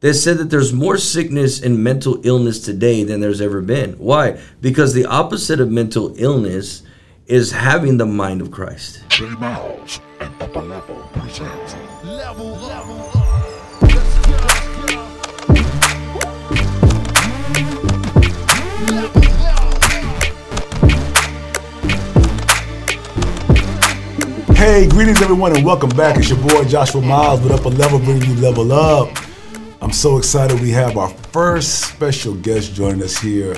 They said that there's more sickness and mental illness today than there's ever been. Why? Because the opposite of mental illness is having the mind of Christ. J Miles and Upper Level presents Level, level up. Let's go, let's go. Hey, greetings everyone, and welcome back. It's your boy Joshua Miles with Upper Level, bringing you level up. I'm so excited. We have our first special guest joining us here,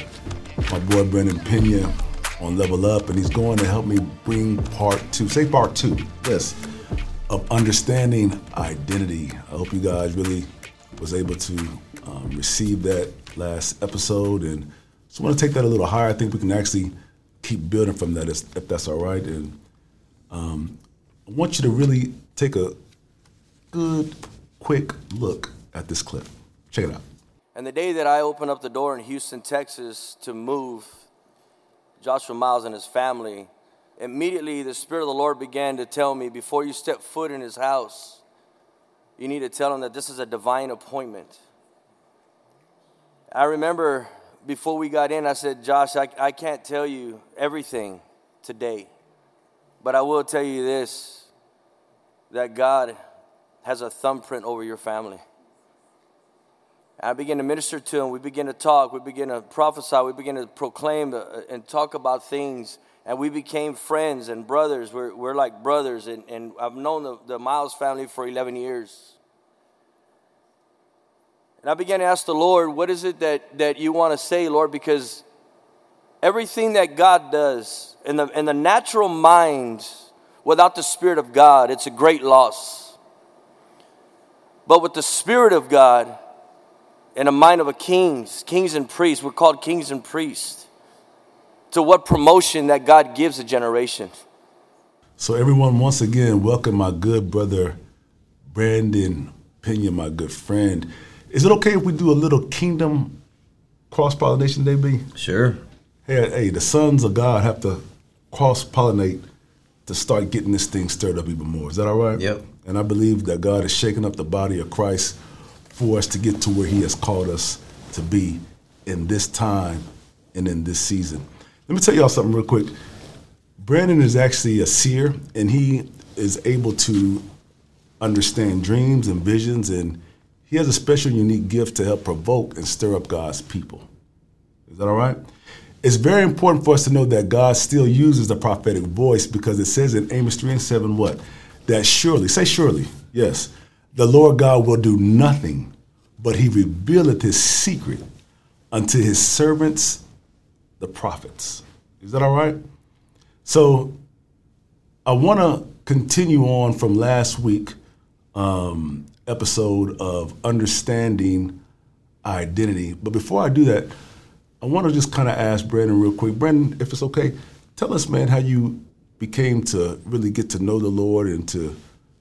my boy Brandon Pena on Level Up, and he's going to help me bring part two. Say part two, yes, of understanding identity. I hope you guys really was able to um, receive that last episode, and just want to take that a little higher. I think we can actually keep building from that, if that's all right. And um, I want you to really take a good, quick look at this clip. Check it out. And the day that I opened up the door in Houston, Texas to move Joshua Miles and his family, immediately the Spirit of the Lord began to tell me before you step foot in his house, you need to tell him that this is a divine appointment. I remember before we got in, I said, Josh, I, I can't tell you everything today, but I will tell you this that God has a thumbprint over your family. I began to minister to him. We began to talk. We began to prophesy. We began to proclaim uh, and talk about things. And we became friends and brothers. We're, we're like brothers. And, and I've known the, the Miles family for 11 years. And I began to ask the Lord, what is it that, that you want to say, Lord? Because everything that God does in the, in the natural mind, without the Spirit of God, it's a great loss. But with the Spirit of God, in the mind of a kings, kings and priests, we're called kings and priests. To what promotion that God gives a generation. So, everyone, once again, welcome my good brother Brandon Pena, my good friend. Is it okay if we do a little kingdom cross pollination, DB? Sure. Hey, hey, the sons of God have to cross pollinate to start getting this thing stirred up even more. Is that all right? Yep. And I believe that God is shaking up the body of Christ for us to get to where He has called us to be in this time and in this season. Let me tell y'all something real quick. Brandon is actually a seer, and he is able to understand dreams and visions, and he has a special, unique gift to help provoke and stir up God's people. Is that all right? It's very important for us to know that God still uses the prophetic voice because it says in Amos 3 and 7 what? That surely, say surely, yes, the Lord God will do nothing, but he revealeth his secret unto his servants, the prophets. Is that all right? So I want to continue on from last week um, episode of understanding identity. But before I do that, I want to just kind of ask Brandon real quick. Brandon, if it's okay, tell us, man, how you became to really get to know the Lord and to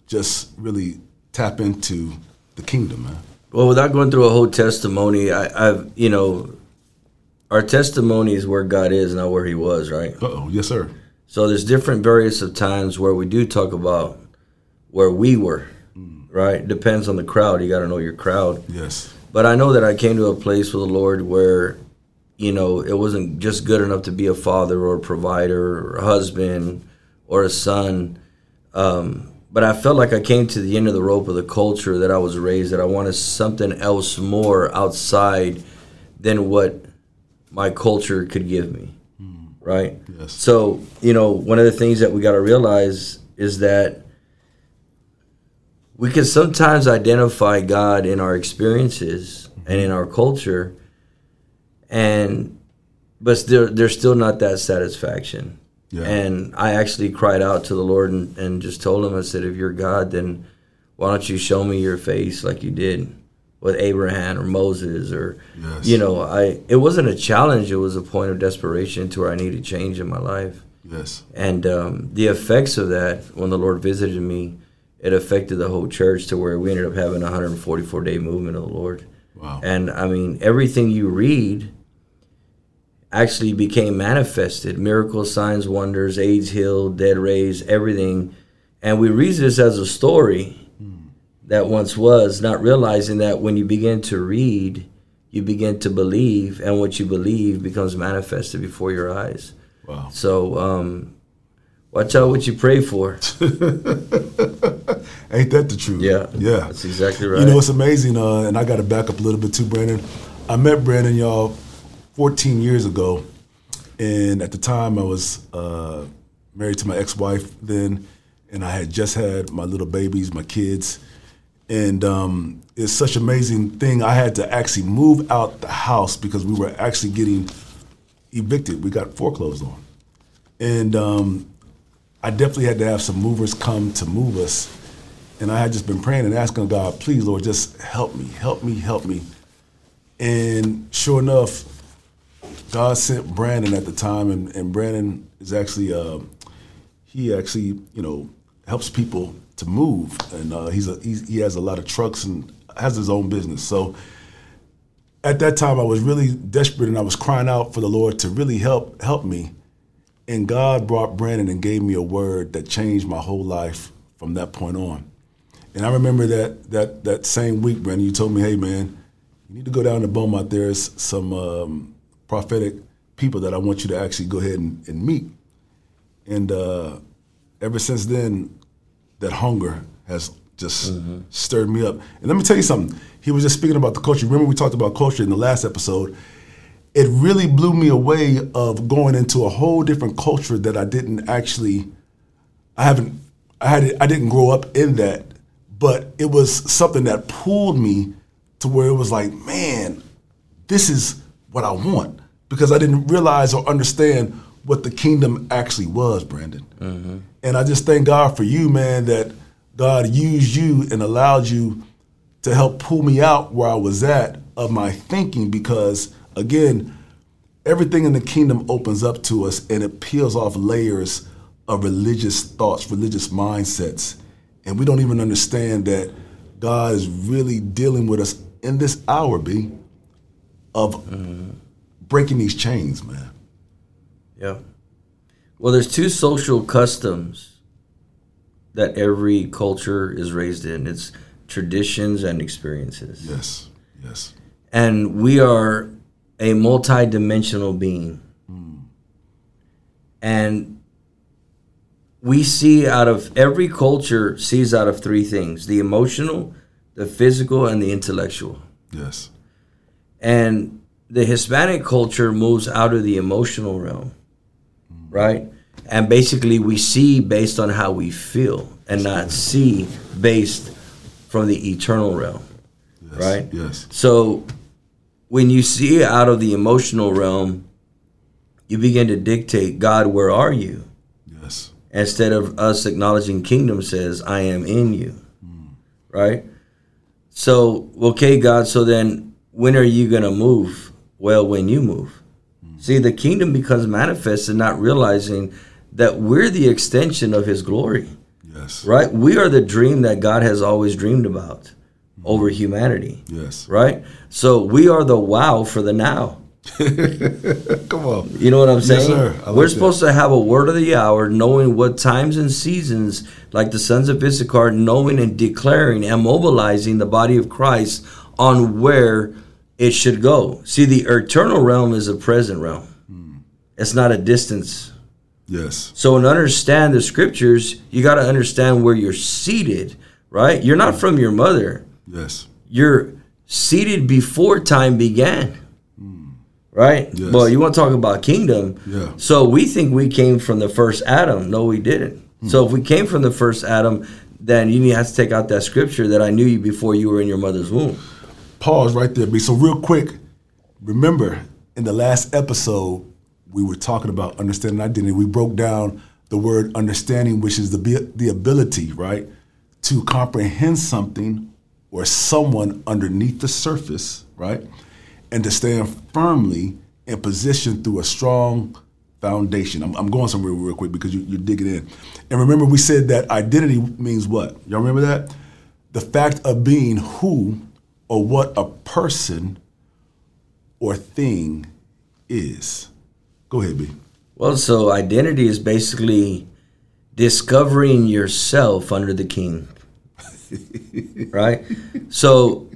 just really tap into the kingdom, man. Well, without going through a whole testimony, I, I've, you know, our testimony is where God is, not where He was, right? Uh oh, yes, sir. So there's different various of times where we do talk about where we were, right? Depends on the crowd. You got to know your crowd. Yes. But I know that I came to a place with the Lord where, you know, it wasn't just good enough to be a father or a provider or a husband or a son. Um, but I felt like I came to the end of the rope of the culture that I was raised, that I wanted something else more outside than what my culture could give me. Hmm. Right? Yes. So, you know, one of the things that we got to realize is that we can sometimes identify God in our experiences and in our culture, and but there, there's still not that satisfaction. Yeah. And I actually cried out to the Lord and, and just told him, I said, if you're God, then why don't you show me your face like you did with Abraham or Moses or Yes. you know, I it wasn't a challenge, it was a point of desperation to where I needed change in my life. Yes. And um, the effects of that, when the Lord visited me, it affected the whole church to where we ended up having a 144 day movement of the Lord. Wow. And I mean, everything you read actually became manifested miracles, signs, wonders, AIDS healed, dead raised, everything. And we read this as a story that once was, not realizing that when you begin to read, you begin to believe, and what you believe becomes manifested before your eyes. Wow. So, um, watch out what you pray for. Ain't that the truth? Yeah, Yeah. that's exactly right. You know, it's amazing, uh, and I got to back up a little bit too, Brandon. I met Brandon, y'all, 14 years ago, and at the time I was uh, married to my ex-wife then, and I had just had my little babies, my kids, and um, it's such an amazing thing. I had to actually move out the house because we were actually getting evicted. We got foreclosed on, and um, I definitely had to have some movers come to move us. And I had just been praying and asking God, please, Lord, just help me, help me, help me. And sure enough, God sent Brandon at the time, and, and Brandon is actually, uh, he actually, you know, helps people to move. And uh, he's a, he's, he has a lot of trucks and has his own business. So at that time, I was really desperate and I was crying out for the Lord to really help help me. And God brought Brandon and gave me a word that changed my whole life from that point on. And I remember that that that same week, Brandon, you told me, "Hey, man, you need to go down to Beaumont. There's some um, prophetic people that I want you to actually go ahead and, and meet." And uh, ever since then, that hunger has just stirred me up. And let me tell you something. He was just speaking about the culture. Remember we talked about culture in the last episode. It really blew me away of going into a whole different culture that I didn't actually I haven't I had I didn't grow up in that, but it was something that pulled me to where it was like, man, this is what I want because I didn't realize or understand what the kingdom actually was, Brandon. Mm-hmm. And I just thank God for you, man, that God used you and allowed you to help pull me out where I was at of my thinking because again, everything in the kingdom opens up to us and it peels off layers of religious thoughts, religious mindsets. And we don't even understand that God is really dealing with us in this hour, B, of mm-hmm. Breaking these chains, man. Yeah. Well, there's two social customs that every culture is raised in. It's traditions and experiences. Yes, yes, And we are a multi-dimensional being. Hmm. And we see out of every culture sees out of three things: the emotional, the physical, and the intellectual. yes, And the Hispanic culture moves out of the emotional realm, right? And basically, we see based on how we feel and not see based from the eternal realm, yes, right? Yes, So when you see out of the emotional realm, you begin to dictate, God, where are you? yes, Instead of us acknowledging kingdom says, I am in you. Hmm. Right? So, okay, God, so then when are you going to move? Well, when you move. See, the kingdom becomes manifested, not realizing that we're the extension of his glory. yes, Right? We are the dream that God has always dreamed about over mm-hmm. humanity. yes. Right? So we are the wow for the now. Come on. You know what I'm saying? sir. We're that. supposed to have a word of the hour, knowing what times and seasons, like the sons of Issachar, knowing and declaring and mobilizing the body of Christ on where it should go. See, the eternal realm is a present realm. Hmm. It's not a distance. Yes, So, to understand the scriptures, you got to understand where you're seated, right? You're not from your mother. yes, You're seated before time began. Right? Yes. Well, you want to talk about kingdom. Yeah. So we think we came from the first Adam. No, we didn't. So if we came from the first Adam, then you need have to take out that scripture that I knew you before you were in your mother's womb. Pause right there, B. So real quick, remember in the last episode we were talking about understanding identity. We broke down the word understanding, which is the the ability, right, to comprehend something or someone underneath the surface, right, and to stand firmly in position through a strong foundation. I'm, I'm going somewhere real quick because you, you're digging in. And remember, we said that identity means what? Y'all remember that? The fact of being who or what a person or thing is. Go ahead, B. Well, so identity is basically discovering yourself under the king. right? So,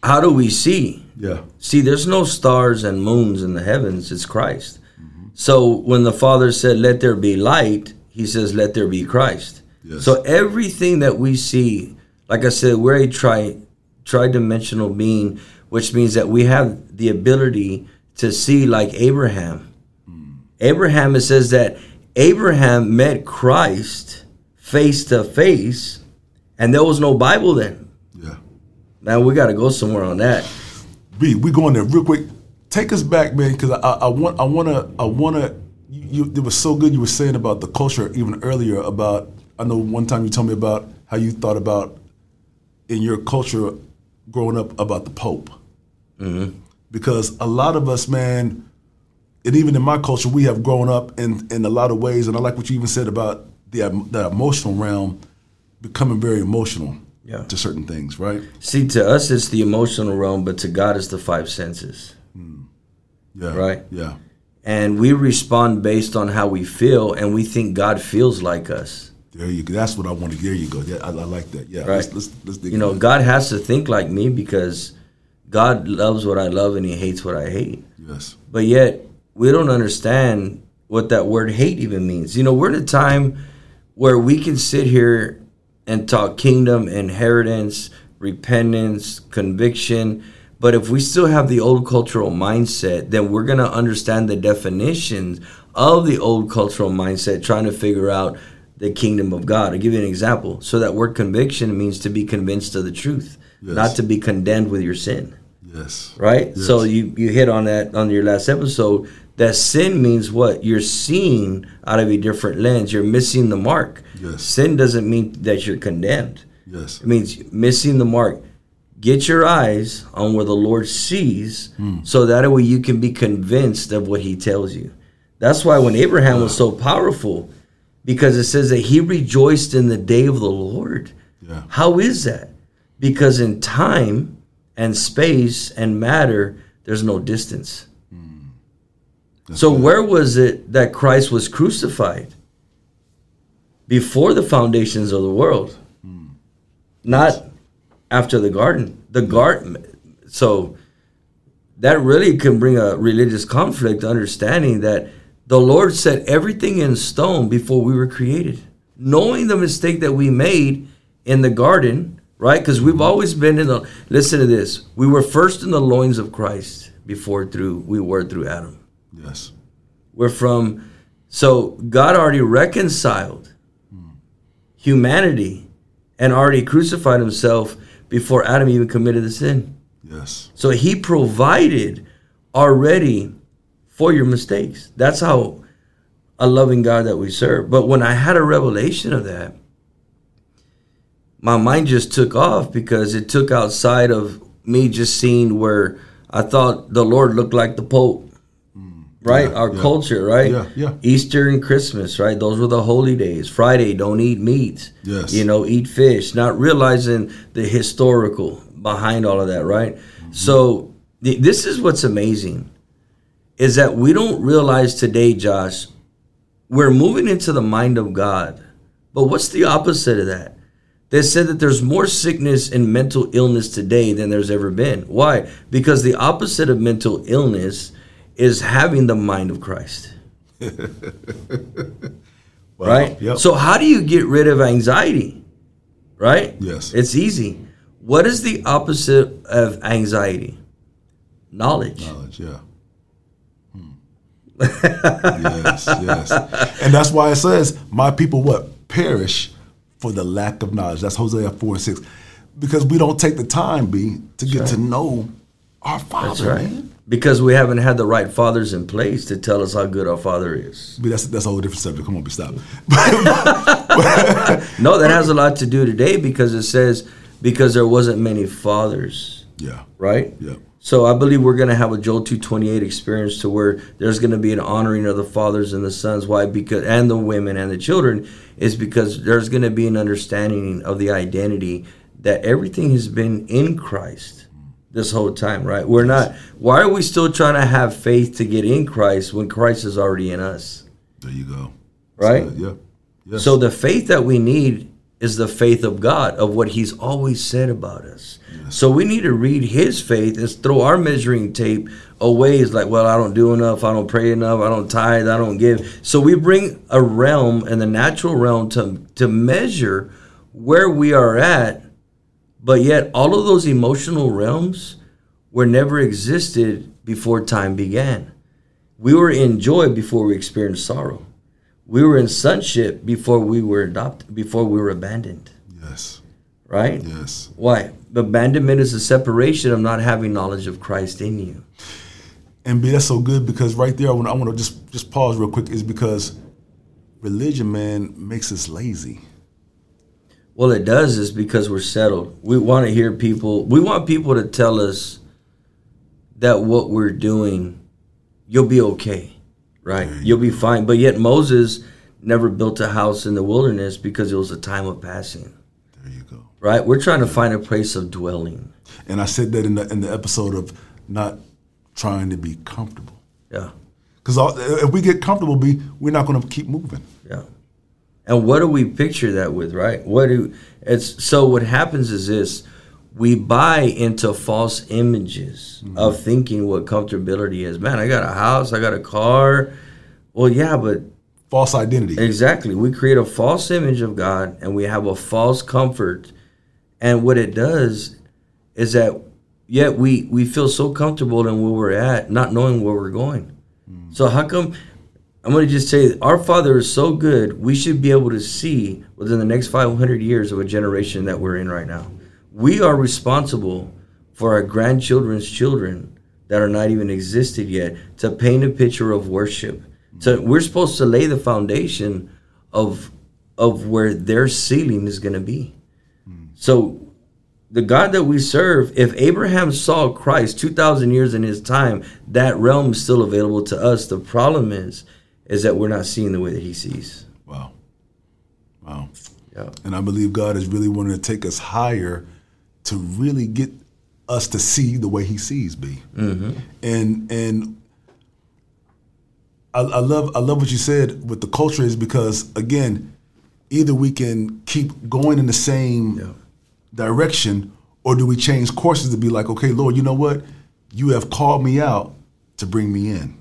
how do we see? Yeah. See, there's no stars and moons in the heavens, it's Christ. Mm-hmm. So, when the Father said, Let there be light, he says, Let there be Christ. Yes. So, everything that we see, like I said, we're a tri tri-dimensional being, which means that we have the ability to see like Abraham. Hmm. Abraham, it says that Abraham met Christ face to face, and there was no Bible then. Yeah. Now we got to go somewhere on that. B, we going there real quick. Take us back, man, because I, I want, I want to, I want to. You, you, it was so good. You were saying about the culture even earlier. About I know one time you told me about how you thought about in your culture growing up about the Pope, Mm-hmm. because a lot of us, man, and even in my culture, we have grown up in in a lot of ways. And I like what you even said about the the emotional realm becoming very emotional Yeah. to certain things, right? See, to us it's the emotional realm, but to God it's the five senses, Yeah. Right. Yeah. and we respond based on how we feel, and we think God feels like us. There you go. That's what I want to. There you go. Yeah, I, I like that. Yeah. Right. Let's, let's, let's You know. God has to think like me because God loves what I love and He hates what I hate. Yes. But yet, we don't understand what that word hate even means. You know, we're in a time where we can sit here and talk kingdom, inheritance, repentance, conviction. But if we still have the old cultural mindset, then we're going to understand the definitions of the old cultural mindset, trying to figure out the kingdom of God. I'll give you an example. So, that word conviction means to be convinced of the truth, Yes. not to be condemned with your sin Yes. right? Yes. So you you hit on that on your last episode. That sin means what? You're seeing out of a different lens. You're missing the mark. Yes. Sin doesn't mean that you're condemned. Yes. It means missing the mark. Get your eyes on where the Lord sees, Hmm. so that way you can be convinced of what He tells you. That's why when Abraham was so powerful, because it says that he rejoiced in the day of the Lord. Yeah. How is that? Because in time and space and matter, there's no distance. Hmm. That's so good. where was it that Christ was crucified? Before the foundations of the world. Hmm. Not after the garden. The garden so that really can bring a religious conflict understanding that the Lord set everything in stone before we were created. Knowing the mistake that we made in the garden, right? Because we've always been in the listen to this. We were first in the loins of Christ before through we were through Adam. Yes. We're from so God already reconciled humanity and already crucified himself before Adam even committed the sin. Yes. So he provided already for your mistakes. That's how a loving God that we serve. But when I had a revelation of that, my mind just took off because it took outside of me just seeing where I thought the Lord looked like the Pope. Mm. Right? Yeah, Our yeah. culture, right? Yeah, yeah. Easter and Christmas, right? Those were the holy days. Friday, don't eat meat. Yes. You know, eat fish, not realizing the historical behind all of that, right? Mm-hmm. So th- this is what's amazing is that we don't realize today, Josh, we're moving into the mind of God. But what's the opposite of that? They said that there's more sickness and mental illness today than there's ever been. Why? Because the opposite of mental illness is having the mind of Christ. Wow. right? Yep. So how do you get rid of anxiety? Right? Yes. It's easy. What is the opposite of anxiety? Knowledge. Knowledge. Yeah. Yes. Yes. And that's why it says, "My people what perish for the lack of knowledge." That's Hosea four and six, because we don't take the time, b to get to know our Father. Right. Man. Because we haven't had the right fathers in place to tell us how good our father is. But that's that's a whole different subject. Come on, be stop. No, that has a lot to do today because it says because there wasn't many fathers, yeah. right? Yeah. So I believe we're going to have a Joel 228 experience to where there's going to be an honoring of the fathers and the sons. Why? Because and the women and the children is because there's going to be an understanding of the identity that everything has been in Christ this whole time, right? We're not. Why are we still trying to have faith to get in Christ when Christ is already in us? There you go. Right? So, yeah. Yes. So the faith that we need is the faith of God, of what He's always said about us. So we need to read His faith and throw our measuring tape away. It's like, well, I don't do enough, I don't pray enough, I don't tithe, I don't give. So we bring a realm and the natural realm to to measure where we are at, but yet all of those emotional realms were never existed before time began. We were in joy before we experienced sorrow. We were in sonship before we were adopted, before we were abandoned. Yes. Right? Yes. Why? Abandonment is a separation of not having knowledge of Christ in you. And B, that's so good because right there, I want, I want to just just pause real quick. Is because religion, man, makes us lazy. Well, it does is because we're settled. We want to hear people. We want people to tell us that what we're doing, you'll be okay, right? You'll be fine. But yet Moses never built a house in the wilderness because it was a time of passing, There you go. right? We're trying to find a place of dwelling. And I said that in the in the episode of not trying to be comfortable. Yeah, Because if we get comfortable, be we're not going to keep moving. yeah. And what do we picture that with, right? What do it's so? What happens is this: we buy into false images of mm-hmm. thinking what comfortability is. Man, I got a house, I got a car. Well, yeah, but False identity. Exactly. We create a false image of God and we have a false comfort. And what it does is that yet we we feel so comfortable in where we're at, not knowing where we're going. Mm. So how come I'm going to just say our Father is so good, we should be able to see within the next 500 years of a generation that we're in right now. We are responsible for our grandchildren's children that are not even existed yet to paint a picture of worship. So we're supposed to lay the foundation of of where their ceiling is going to be. So the God that we serve, if Abraham saw Christ 2000 years in his time, that realm is still available to us. The problem is is that we're not seeing the way that he sees. Wow. Wow. Yeah. And I believe God is really wanting to take us higher to really get us to see the way He sees B. And and I, I love I love what you said with the culture is because again, either we can keep going in the same Yeah. direction, or do we change courses to be like, okay, Lord, you know what? You have called me out to bring me in.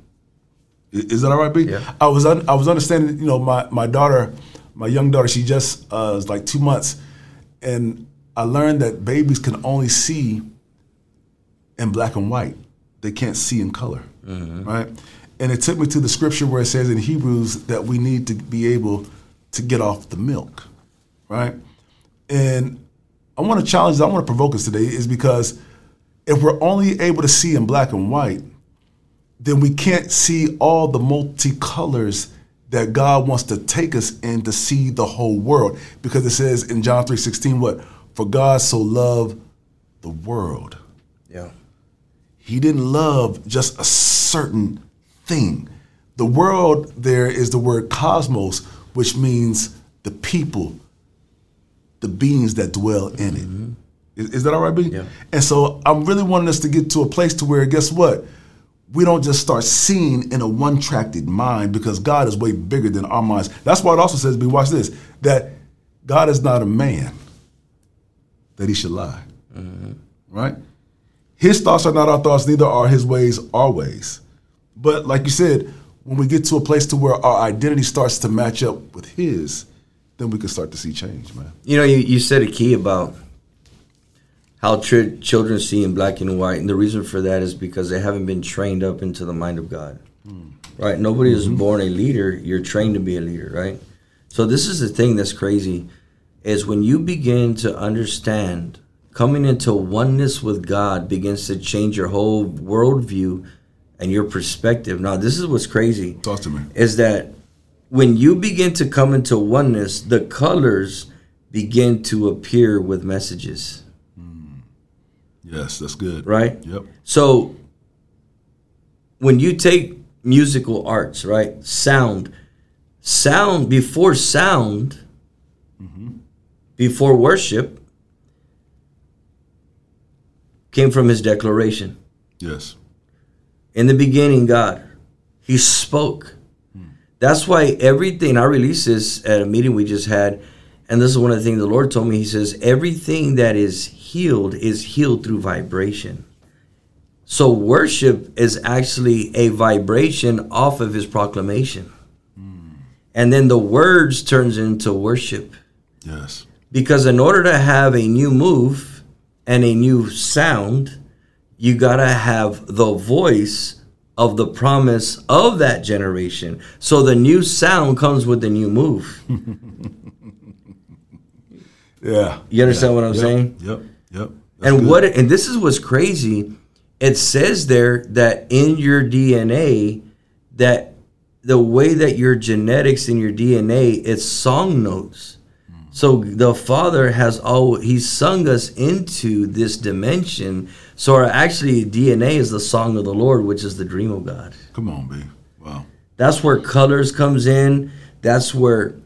Is that all right, B? Yeah. I was un- I was understanding. You know, my my daughter, my young daughter, she just uh, was like two months, and I learned that babies can only see in black and white. They can't see in color, mm-hmm. right? And it took me to the scripture where it says in Hebrews that we need to be able to get off the milk, right? And I want to challenge, I want to provoke us today, is because if we're only able to see in black and white, then we can't see all the multicolors that God wants to take us in to see the whole world. Because it says in John 3:16, what? For God so loved the world. Yeah. He didn't love just a certain thing. The world there is the word cosmos, which means the people, the beings that dwell in it. Mm-hmm. Is, is that all right, B? Yeah. And so I'm really wanting us to get to a place to where, guess what? We don't just start seeing in a one-tracted mind because God is way bigger than our minds. That's why it also says, B, watch this, that God is not a man that he should lie. Right? His thoughts are not our thoughts, neither are his ways our ways. But like you said, when we get to a place to where our identity starts to match up with his, then we can start to see change, man. You know, you, you said a key about how tr- children see in black and white, and the reason for that is because they haven't been trained up into the mind of God. Hmm. Right? Nobody is mm-hmm. born a leader. You're trained to be a leader, right? So this is the thing that's crazy, is when you begin to understand coming into oneness with God begins to change your whole worldview and your perspective. Now, this is what's crazy Talk to me. is that when you begin to come into oneness, the colors begin to appear with messages, hmm. Yes, that's good. right? Yep. So when you take musical arts, right? Sound, sound before sound, mm-hmm. Before worship came from his declaration. Yes. In the beginning, God, He spoke. That's why everything I released this at a meeting we just had. And this is one of the things the Lord told me. He says, everything that is healed is healed through vibration. So worship is actually a vibration off of his proclamation. Hmm. And then the words turns into worship. Yes. Because in order to have a new move and a new sound, you got to have the voice of the promise of that generation. So the new sound comes with the new move. Yeah. You understand Yeah. what I'm Yep. saying? Yep. Yep. That's and good. what and this is what's crazy. It says there that in your DNA that the way that your genetics in your DNA it's song notes. So the Father has all He's sung us into this dimension. So our actually DNA is the song of the Lord, which is the dream of God. Come on, B. Wow. That's where colors comes in. That's where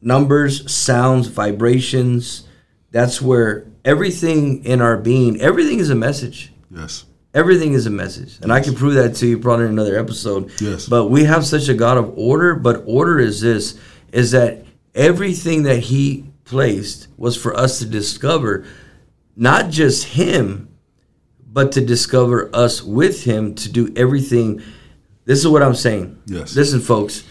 numbers, sounds, vibrations. That's where everything in our being, everything is a message. Yes. Everything is a message. And I can prove that to you probably in another episode. Yes. But we have such a God of order, but order is this is that everything that he placed was for us to discover not just him, but to discover us with him to do everything. This is what I'm saying. Yes. Listen, folks,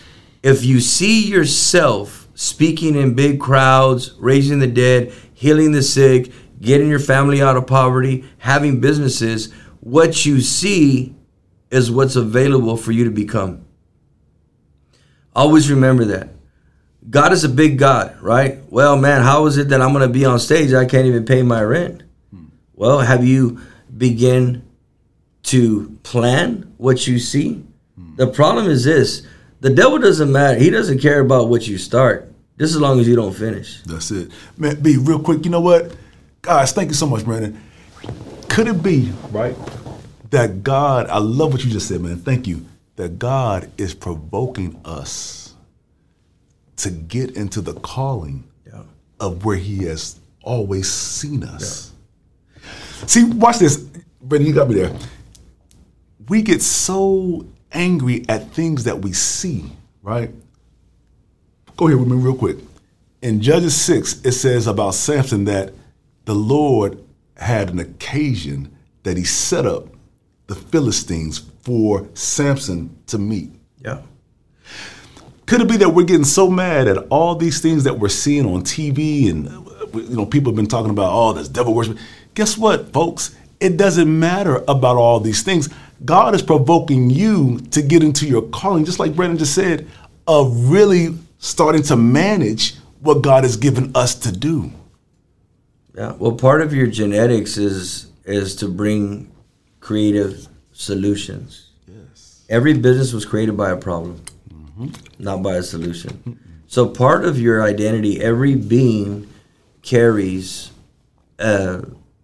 if you see yourself speaking in big crowds, raising the dead, healing the sick, getting your family out of poverty, having businesses, what you see is what's available for you to become. Always remember that. God is a big God, right? Well, man, how is it that I'm going to be on stage? I can't even pay my rent. Hmm. Well, have you begin to plan what you see? Hmm. The problem is this: the devil doesn't matter. He doesn't care about what you start, just as long as you don't finish. That's it. Man, B, real quick, you know what? Guys, thank you so much, Brandon. Could it be, right, that God, I love what you just said, man. Thank you. That God is provoking us to get into the calling Yeah. of where He has always seen us. See, watch this. Brandon, you got me there. We get so angry at things that we see, right? Go here with me real quick. In Judges 6, it says about Samson that the Lord had an occasion that he set up the Philistines for Samson to meet. Yeah. Could it be that we're getting so mad at all these things that we're seeing on TV and you know people have been talking about oh this devil worship. Guess what, folks? It doesn't matter about all these things. God is provoking you to get into your calling, just like Brandon just said, of really starting to manage what God has given us to do. Yeah. Well, part of your genetics is is to bring creative solutions. Yes. Every business was created by a problem, not by a solution. So part of your identity, every being carries uh,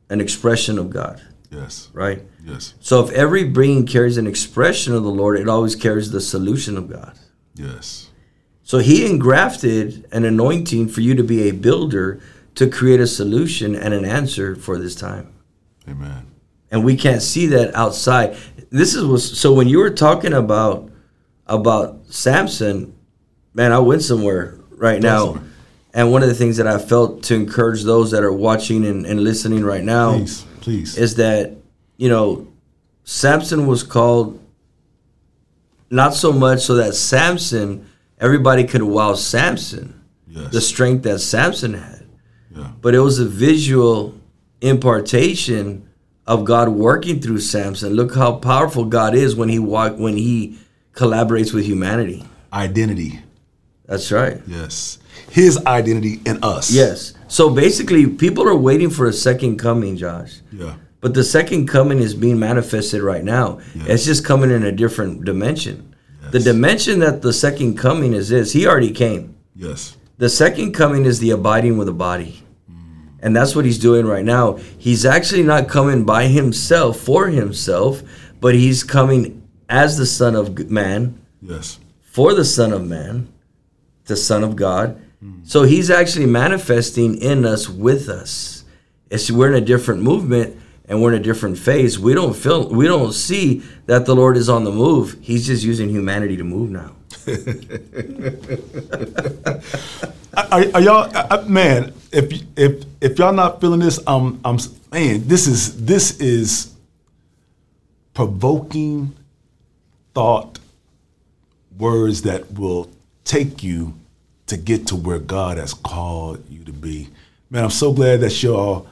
an expression of God, Yes. right? Yes. So if every being carries an expression of the Lord, it always carries the solution of God. Yes. So he engrafted an anointing for you to be a builder to create a solution and an answer for this time. Amen. And we can't see that outside. This is what so when you were talking about about Samson, man, I went somewhere right now. somewhere. And one of the things that I felt to encourage those that are watching and, and listening right now Please, please. is that, you know, Samson was called not so much so that Samson, everybody could wow Samson, Yes. the strength that Samson had, yeah. but it was a visual impartation of God working through Samson. Look how powerful God is when he walk when he collaborates with humanity. Identity. That's right. Yes. His identity in us. Yes. So basically, people are waiting for a second coming, Josh. Yeah. But the second coming is being manifested right now. Yes. It's just coming in a different dimension. The dimension that the second coming is is He already came. Yes. The second coming is the abiding with the body. Mm. And that's what he's doing right now. He's actually not coming by himself for himself, but he's coming as the Son of Man Yes. for the Son of Man, the Son of God. So he's actually manifesting in us with us. It's we're in a different movement and we're in a different phase. We don't feel we don't see that the Lord is on the move. He's just using humanity to move now. are, are y'all uh, man? If if if y'all not feeling this, um, I'm man. This is this is provoking thought, words that will take you to get to where God has called you to be. Man, I'm so glad that y'all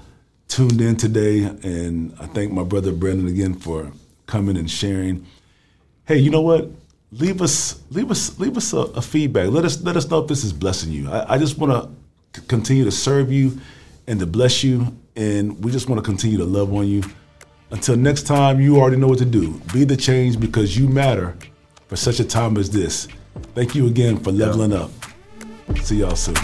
tuned in today, and I thank my brother Brandon again for coming and sharing. Hey, you know what? Leave us, leave us, leave us a, a feedback. Let us, let us know if this is blessing you. I, I just want to continue to serve you and to bless you, and we just want to continue to love on you. Until next time, you already know what to do. Be the change because you matter for such a time as this. Thank you again for leveling up. See y'all soon.